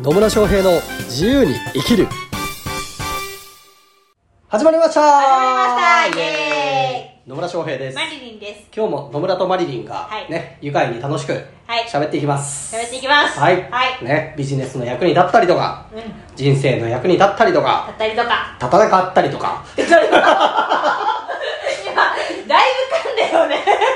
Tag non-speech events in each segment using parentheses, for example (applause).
野村翔平の自由に生きる始まりました始まりましたイエ野村翔平ですマリリンです。今日も野村とマリリンがはいね、愉快に楽しくはい喋っていきます喋っていきます。はい、はい。ね、ビジネスの役に立ったりとかうん。人生の役に立ったりとだかったりとか。立たなかったりとか (laughs) 今、だいぶ噛んだよね。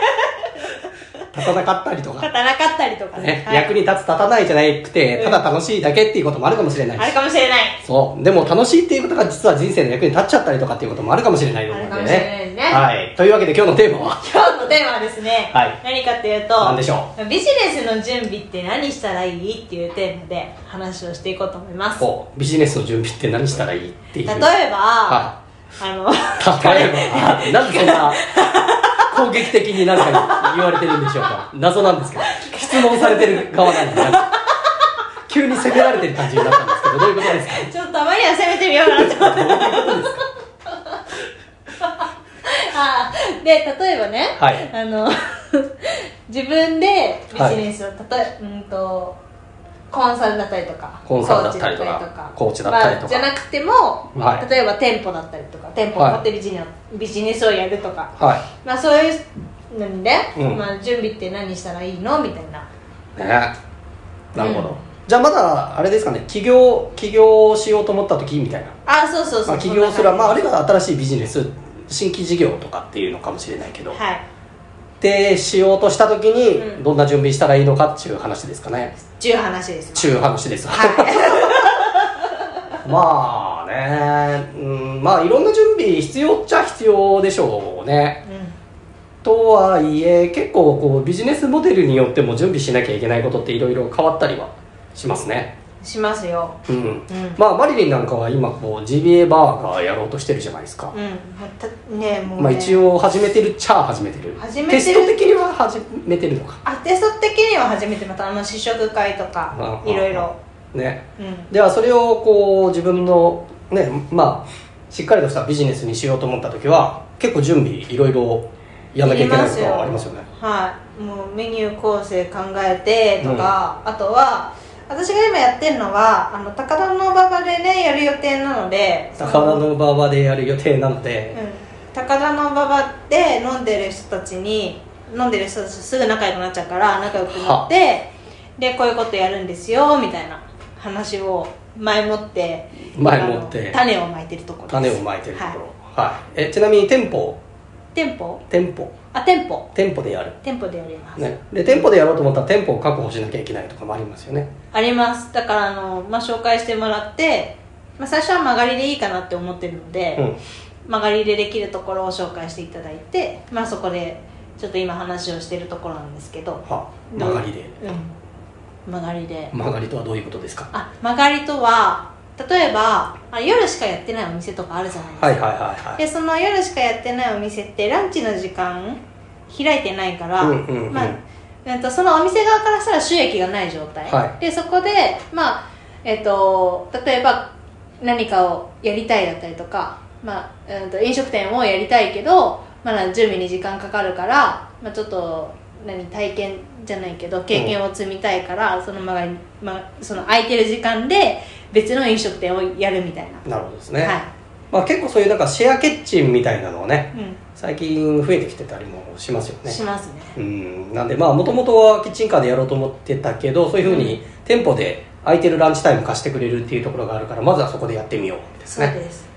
立たなかったりとか。勝たなかったりとかね、はい。役に立つ立たないじゃなくてうん。ただ楽しいだけっていうこともあるかもしれない。しあるかもしれない。そう。でも楽しいっていうことが実は人生の役に立っちゃったりとかっていうこともあるかもしれないと思うんで。あるかもしれないですね。はい。というわけで今日のテーマは？今日のテーマはですね、はい。何かっていうと、何でしょビジネスの準備って何したらいいっていうテーマで話をしていこうと思います。ビジネスの準備って何したらいいっていう。えば、はあの、例えば、(laughs) なんでそんな攻撃的になんか言われてるんでしょうか。謎なんですけど。質問されてる側なんで、なんか急に責められてる感じになったんですけど、どういうことですか？ちょっとたまには攻めてみようかなと思って。あで例えばね、はいあの (laughs) 自分でビジネスを、たとえうんとコンサルだったりとかコンサルだったりとかコーチだったりとか。まあじゃなくても、はい。例えば店舗だったりとか店舗を持ってビジネス、ビジネスをやるとか、はまあ、そういうのにね、うん。まあ、準備って何したらいいのみたいな。い。ね。なるほど。うん。じゃあまだ、あれですかね、起業、起業しようと思った時みたいな。あそうそうそう、まあ、起業するそんなまあ、あるい感は新しいビジネス新規事業とかっていうのかもしれないけど、じはいでしようとした時うにん。どんな準備したらいいのかっていう話ですかね。っていう話ですわ。ちゅう話です、はい。(laughs) まあねうんまあいろんな準備必要っちゃ必要でしょうね。うとはいえ結構こうビジネスモデルによっても準備しなきゃいけないことっていろいろ変わったりはしますね。んしますよ。うん、うん。まあマリリンなんかは今こう GBA バーガーやろうとしてるじゃないですか、うん。ねもうね。まあ一応始めてるっちゃ始めてる。始めてる。テスト的には始めてるのか。あテスト的には初めてまたあの試食会とかうんいろいろ。ね。うん。ではそれをこう自分のねまあしっかりとしたビジネスにしようと思った時は結構準備いろいろやんなきゃいけないことはありますよね。はい。もうメニュー構成考えてとか、あとは私が今やってるのはあの高田馬場でねやる予定なので高田の馬場でやる予定なので、うん、高田馬場で飲んでる人たちに飲んでる人たちとすぐ仲良くなっちゃうから仲良くなってでこういうことやるんですよみたいな話を前もって前もって。種をまいてるところ種をまいてるとこはい。ろ、はい。えちなみに店舗？店舗？店舗。あ店舗。店舗でやる。店舗でやります、ね、で店舗でやろうと思ったら店舗を確保しなきゃいけないとかもありますよねあります。だからあの、まあ、紹介してもらって、まあ、最初は曲がりでいいかなって思ってるので、うん。曲がりでできるところを紹介していただいて、まあ、そこでちょっと今話をしてるところなんですけどは曲がりで。うん。曲がりで。曲がりとはどういうことですか？あ曲がりとは例えばあ夜しかやってないお店とかあるじゃないですか、はいはいはいはい。でその夜しかやってないお店ってランチの時間開いてないから、うんうんうん。まあえっとそのお店側からしたら収益がない状態、はい。でそこでまあえっと例えば何かをやりたいだったりとか、まあえっと飲食店をやりたいけど、まあ、準備に時間かかるから、まあ、ちょっと何体験じゃないけど経験を積みたいから、そのまま、まあ、その空いてる時間で別の飲食店をやるみたいな、なるほどですね、はいまあ、結構そういうなんかシェアキッチンみたいなのをねうん。最近増えてきてたりもしますよね。しますね。うん。なんでまあもともとはキッチンカーでやろうと思ってたけどそういうふうに店舗で空いてるランチタイム貸してくれるっていうところがあるからまずはそこでやってみようですね。そうです。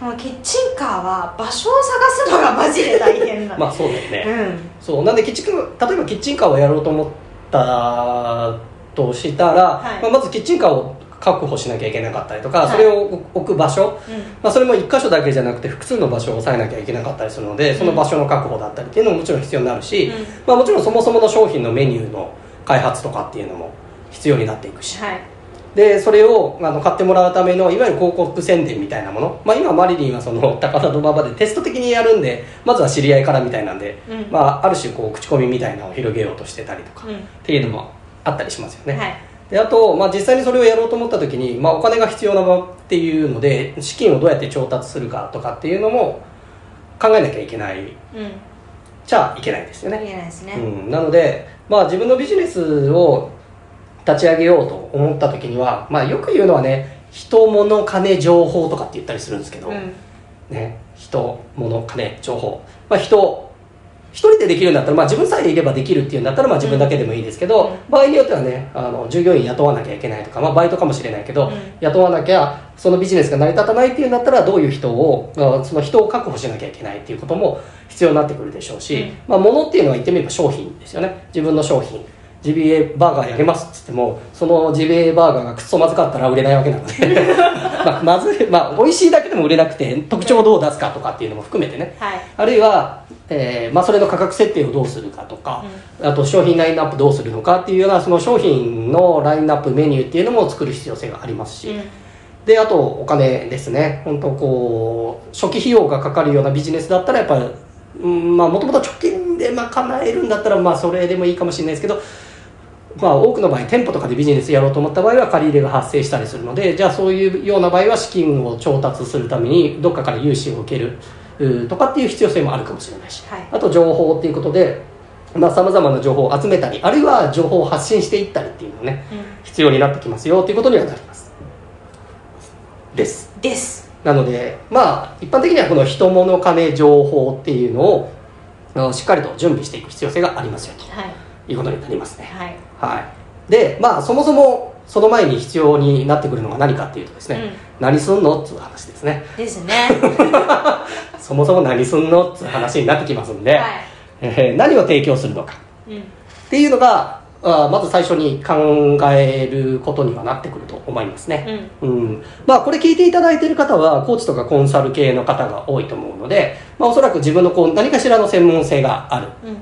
もうキッチンカーは場所を探すのがマジで大変なの (laughs) まあそうだよね、うん。そう。なんでキッチンカー例えばキッチンカーをやろうと思ったとしたら、はい。まあ、まずキッチンカーを確保しなきゃいけなかったりとか、はい。それを置く場所、うん。まあ、それも1箇所だけじゃなくて複数の場所を押さえなきゃいけなかったりするのでその場所の確保だったりっていうのももちろん必要になるし、うん。まあ、もちろんそもそもの商品のメニューの開発とかっていうのも必要になっていくし。はい。でそれをあの買ってもらうためのいわゆる広告宣伝みたいなもの、まあ、今マリリンはその (laughs) 高田馬場でテスト的にやるんでまずは知り合いからみたいなんで、うん。まあ、ある種こう口コミみたいなのを広げようとしてたりとか、うん。っていうのもあったりしますよね、はいであと、まあ、実際にそれをやろうと思った時に、まあ、お金が必要な場っていうので資金をどうやって調達するかとかっていうのも考えなきゃいけない。うん。じゃいけないですよね。言えないですね、うん、なので、まあ、自分のビジネスを立ち上げようと思った時には、まあ、よく言うのはね人物金情報とかって言ったりするんですけど、うん。ね、人物金情報、まあ、人一人でできるんだったら、まあ、自分さえいればできるっていうんだったら、まあ、自分だけでもいいですけど、うん。場合によってはねあの従業員雇わなきゃいけないとか、まあ、バイトかもしれないけど、うん。雇わなきゃそのビジネスが成り立たないっていうんだったらどういう人をあその人を確保しなきゃいけないっていうことも必要になってくるでしょうし、うん。まあ、物っていうのは言ってみれば商品ですよね。自分の商品。ジビエバーガーやりますっつってもそのジビエバーガーがくっそまずかったら売れないわけなので (laughs) まあまずい、まあ、美味しいだけでも売れなくて特徴をどう出すかとかっていうのも含めてね。はい。あるいは、えーまあ、それの価格設定をどうするかとか、あと商品ラインナップどうするのかっていうようなその商品のラインナップメニューっていうのも作る必要性がありますし、うん。であとお金ですね。本当こう初期費用がかかるようなビジネスだったらやっぱりもともと貯金で賄えるんだったらまあそれでもいいかもしれないですけどまあ多くの場合店舗とかでビジネスやろうと思った場合は借り入れが発生したりするのでじゃあそういうような場合は資金を調達するためにどっかから融資を受けるうとかっていう必要性もあるかもしれないし、はい。あと情報っていうことでまあ様々な情報を集めたりあるいは情報を発信していったりっていうのがね必要になってきますよっていうことにはなります。です。うんです。なのでまあ一般的にはこの人物金情報っていうのをあしっかりと準備していく必要性がありますよと。はいいうことになりますね。はい。はい。でまあそもそもその前に必要になってくるのが何かっていうとですね、何すんのっつう話ですね。ですね。(laughs) そもそも何すんのっつう話になってきますんで、はい。えー何を提供するのか。うん。っていうのがあまず最初に考えることにはなってくると思いますね、うん。うん、まあこれ聞いていただいている方はコーチとかコンサル系の方が多いと思うので、まあ、おそらく自分のこう何かしらの専門性がある。うん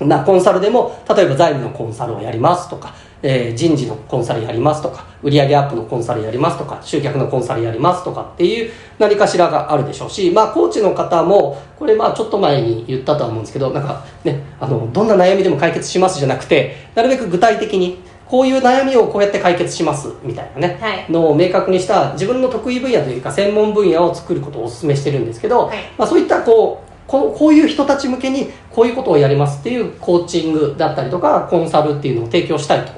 なコンサルでも例えば財務のコンサルをやりますとか、えー人事のコンサルやりますとか売上アップのコンサルやりますとか集客のコンサルやりますとかっていう何かしらがあるでしょうしまあコーチの方もこれまあちょっと前に言ったとは思うんですけどなんかねあのどんな悩みでも解決しますじゃなくてなるべく具体的にこういう悩みをこうやって解決しますみたいなね、はい。のを明確にした自分の得意分野というか専門分野を作ることをお勧めしてるんですけど、はい。まあ、そういったこうここういう人たち向けにこういうことをやりますっていうコーチングだったりとかコンサルっていうのを提供したいと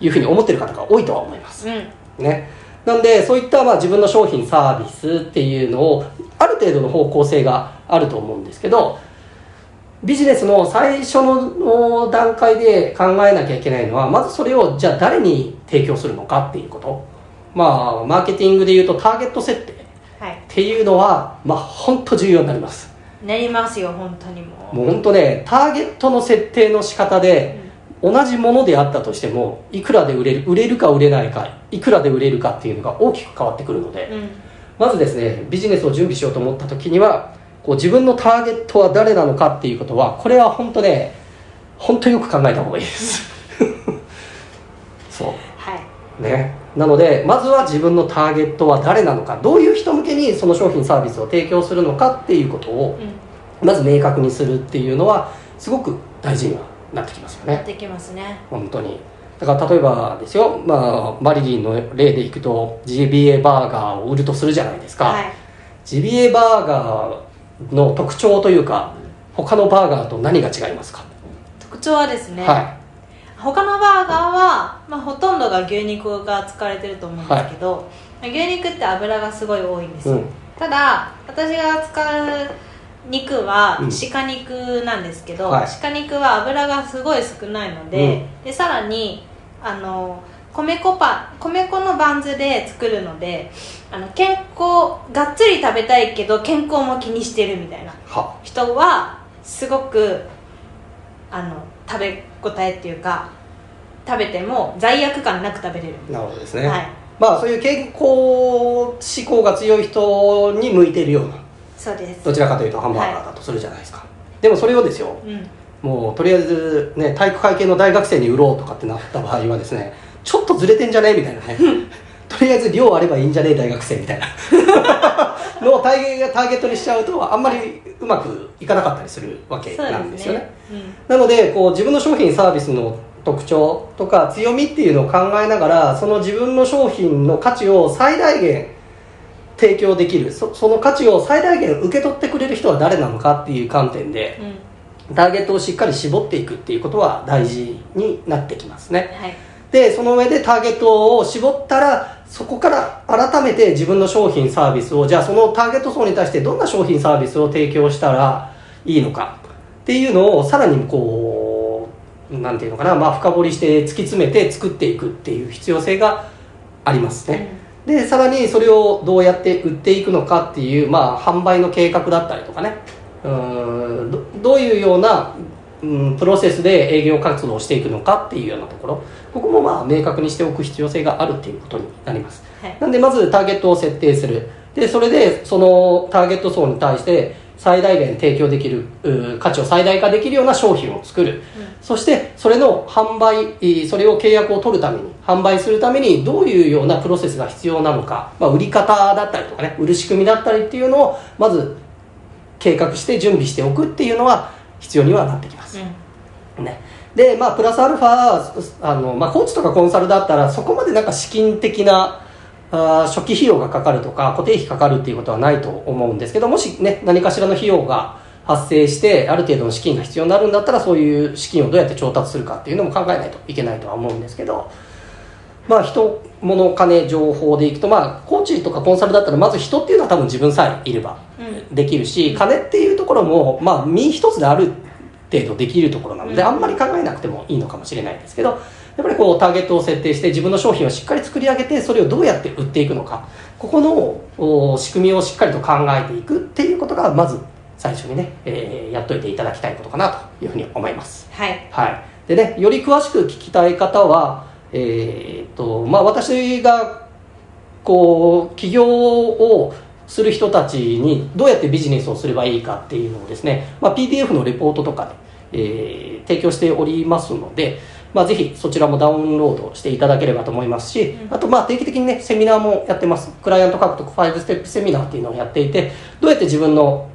いうふうに思ってる方が多いとは思います。うん。ね、なんでそういったまあ自分の商品サービスっていうのをある程度の方向性があると思うんですけどビジネスの最初の段階で考えなきゃいけないのはまずそれをじゃあ誰に提供するのかっていうこと。まあマーケティングでいうとターゲット設定っはい。ていうのはまあ本当重要になりますなりますよ本当にもう。もう本当ねターゲットの設定の仕方で同じものであったとしてもいくらで売れる売れるか売れないかいくらで売れるかっていうのが大きく変わってくるので、うん。まずですねビジネスを準備しようと思った時にはこう自分のターゲットは誰なのかっていうことはこれは本当ね本当よく考えた方がいいです。(laughs) そう。はい。ねなのでまずは自分のターゲットは誰なのかどういう人向けにその商品サービスを提供するのかっていうことをうん。まず明確にするっていうのはすごく大事にはなってきますよね。やってきますね。本当に。だから例えばですよ、まあ、マリリンの例でいくと GBA バーガーを売るとするじゃないですか、はい。GBA バーガーの特徴というか他のバーガーと何が違いますか、特徴はですね、は他のバーガーは、まあ、ほとんどが牛肉が使われてると思うんですけど、牛肉って油がすごい多いんですよ、うん。ただ私が使う肉はうん。鹿肉なんですけど、はい。鹿肉は油がすごい少ないので,、でさらにあの米粉パン米粉のバンズで作るのであの健康がっつり食べたいけど健康も気にしてるみたいなは。人はすごくあの食べ応えっていうか食べても罪悪感なく食べれる、なるほどですね、はい。まあそういう健康志向が強い人に向いているようなそうです。どちらかというとハンバーガーだとするじゃないですか、でもそれをですようん。もうとりあえずね体育会系の大学生に売ろうとかってなった場合はですねちょっとずれてんじゃね？みたいなね。(laughs) とりあえず量あればいいんじゃね？え大学生みたいな。(laughs) のをターゲターゲットにしちゃうとあんまりうまくいかなかったりするわけなんですよね。うん。なのでこう自分の商品サービスの特徴とか強みっていうのを考えながらその自分の商品の価値を最大限提供できるそその価値を最大限受け取ってくれる人は誰なのかっていう観点でうん。ターゲットをしっかり絞っていくっていうことは大事になってきますね。はい。でその上でターゲットを絞ったらそこから改めて自分の商品サービスをじゃあそのターゲット層に対してどんな商品サービスを提供したらいいのかっていうのをさらにこうなんていうのかな、まあ、深掘りして突き詰めて作っていくっていう必要性がありますね、でさらにそれをどうやって売っていくのかっていう、まあ、販売の計画だったりとかね。うん。どどういうような、うん、プロセスで営業活動をしていくのかっていうようなところ。ここもまあ明確にしておく必要性があるっていうことになります、はい。なんでまずターゲットを設定する。でそれでそのターゲット層に対して最大限提供できるう価値を最大化できるような商品を作る、そしてそれの販売えーそれを契約を取るために販売するためにどういうようなプロセスが必要なのか、まあ、売り方だったりとかね売る仕組みだったりっていうのをまず計画して準備しておくっていうのは必要にはなってきます、ね、でまあプラスアルファあの、まあ、コーチとかコンサルだったらそこまでなんか資金的なあー初期費用がかかるとか固定費かかるっていうことはないと思うんですけどもしね何かしらの費用が発生してある程度の資金が必要になるんだったらそういう資金をどうやって調達するかっていうのも考えないといけないとは思うんですけどまあ人物金情報でいくとまあコーチとかコンサルだったらまず人っていうのは多分自分さえいればうん。できるし金っていうところもまあ身一つである程度できるところなのでうん。あんまり考えなくてもいいのかもしれないですけどやっぱりこうターゲットを設定して自分の商品をしっかり作り上げてそれをどうやって売っていくのか。ここのお仕組みをしっかりと考えていくっていうことがまず最初にね、えーやっといていただきたいことかなというふうに思います。はい。はい、でねより詳しく聞きたい方は、えーっとまあ、私がこう起業をする人たちにどうやってビジネスをすればいいかっていうのをですね、まあ、PDF のレポートとかで、えー提供しておりますので、まあ、ぜひそちらもダウンロードしていただければと思いますし、うん。あとまあ定期的にねセミナーもやってます。クライアント獲得5ステップセミナーっていうのをやっていてどうやって自分の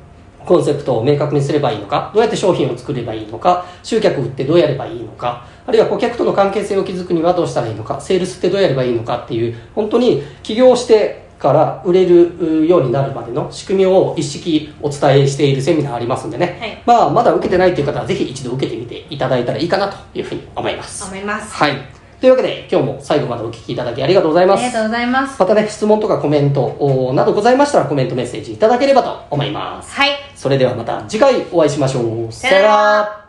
コンセプトを明確にすればいいのかどうやって商品を作ればいいのか集客売ってどうやればいいのかあるいは顧客との関係性を築くにはどうしたらいいのかセールスってどうやればいいのかっていう本当に起業してから売れるようになるまでの仕組みを一式お伝えしているセミナーありますんでね、はいまあ、まだ受けてないという方はぜひ一度受けてみていただいたらいいかなというふうに思います。思いますはい。というわけで今日も最後までお聞きいただきありがとうございますありが。とうございますまたね、質問とかコメントおなどございましたらコメントメッセージいただければと思います。はいそれではまた次回お会いしましょう。さよなら